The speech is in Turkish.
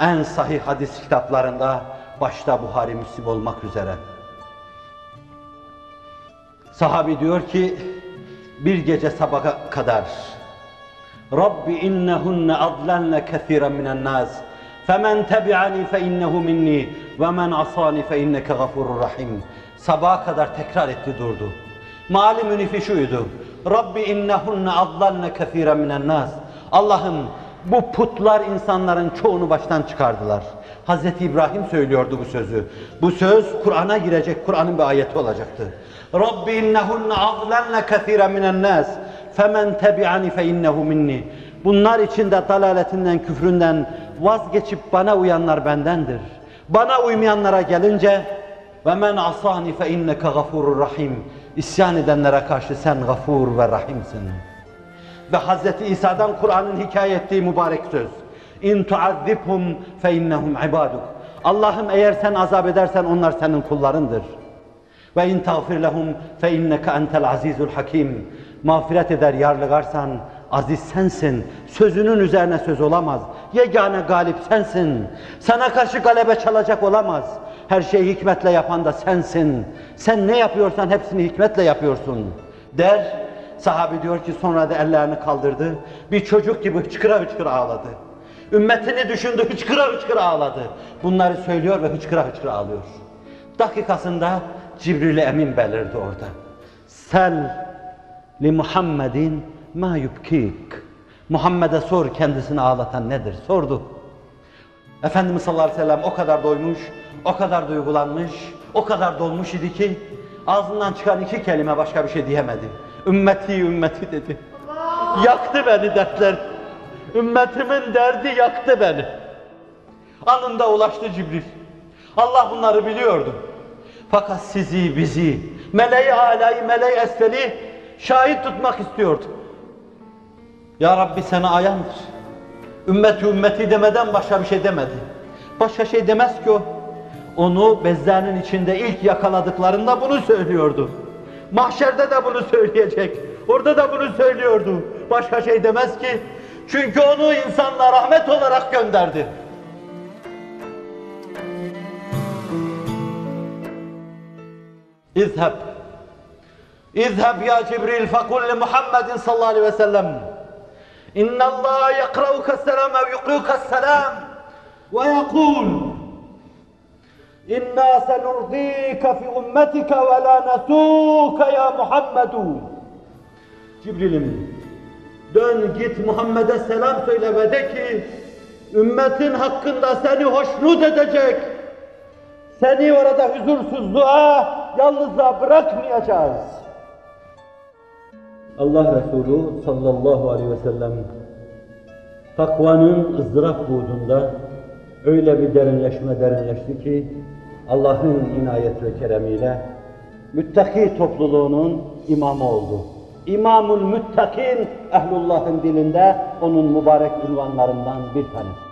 En sahih hadis kitaplarında başta Buhari Müslim olmak üzere. Sahabi diyor ki bir gece sabaha kadar Rabbi innehunne adlenne kethiren minen nas. Femen tebi'ani fe innehu minni ve men asani fe inneke rahim. Sabaha kadar tekrar etti durdu. Mali münifi şuydu Rabbi innehunne adlenne kethiren minen nas. Allah'ım bu putlar insanların çoğunu baştan çıkardılar. Hazreti İbrahim söylüyordu bu sözü. Bu söz Kur'an'a girecek, Kur'an'ın bir ayeti olacaktı. Rabbi innehunne azlenne kethiren minen nas femen tebi'ani fe innehu minni. Bunlar içinde dalaletinden, küfründen vazgeçip bana uyanlar bendendir. Bana uymayanlara gelince ve men asani fe inneke gafurur rahim. İsyan edenlere karşı sen gafur ve rahimsin. Ve Hz. İsa'dan Kur'an'ın hikaye ettiği mübarek söz. Tuazzibhum fe innehum ibaduk. Allah'ım eğer sen azap edersen onlar senin kullarındır. Ve in tağfir lehum fe inneke entel azizul hakim. Mağfiret eder yarlıgarsan aziz sensin. Sözünün üzerine söz olamaz. Yegane galip sensin. Sana karşı galebe çalacak olamaz. Her şeyi hikmetle yapan da sensin. Sen ne yapıyorsan hepsini hikmetle yapıyorsun. Der Sahabi diyor ki sonra da ellerini kaldırdı. Bir çocuk gibi hıçkıra hıçkıra ağladı. Ümmetini düşündü, hıçkıra hıçkıra ağladı. Bunları söylüyor ve hıçkıra hıçkıra ağlıyor. Dakikasında Cibril Emin belirdi orada. Sel li Muhammedin ma yubkik. Muhammed'e sor kendisini ağlatan nedir? Sordu. Efendimiz sallallahu aleyhi ve sellem o kadar doymuş, o kadar duygulanmış, o kadar dolmuş idi ki ağzından çıkan iki kelime başka bir şey diyemedi. Ümmeti ümmeti dedi. Yaktı beni dertler. Ümmetimin derdi yaktı beni. Anında ulaştı Cibril. Allah bunları biliyordu. Fakat sizi, bizi, meleği alayı, meleği esfeli şahit tutmak istiyordu. Ya Rabbi sana ayandır. Ümmeti ümmeti demeden başka bir şey demedi. Başka şey demez ki o. Onu bezlerinin içinde ilk yakaladıklarında bunu söylüyordu. Mahşerde de bunu söyleyecek. Orada da bunu söylüyordu. Başka şey demez ki. Çünkü onu insanla rahmet olarak gönderdi. İzheb. İzheb ya Cibril fekul li Muhammedin sallallahu aleyhi ve sellem. İnna Allah yakrauka selam ev yukriuka selam. Ve yekul İnna senurdika fi ummetika ve la nesuka ya Muhammedu. Cibril'im dön git Muhammed'e selam söyle ve de ki ümmetin hakkında seni hoşnut edecek. Seni orada huzursuzluğa, yalnızlığa bırakmayacağız. Allah Resulü sallallahu aleyhi ve sellem takvanın ızdırap buğdunda öyle bir derinleşme derinleşti ki Allah'ın inayet ve keremiyle müttaki topluluğunun imamı oldu. İmamul müttakin ehlullahın dilinde onun mübarek ünvanlarından bir tanesi.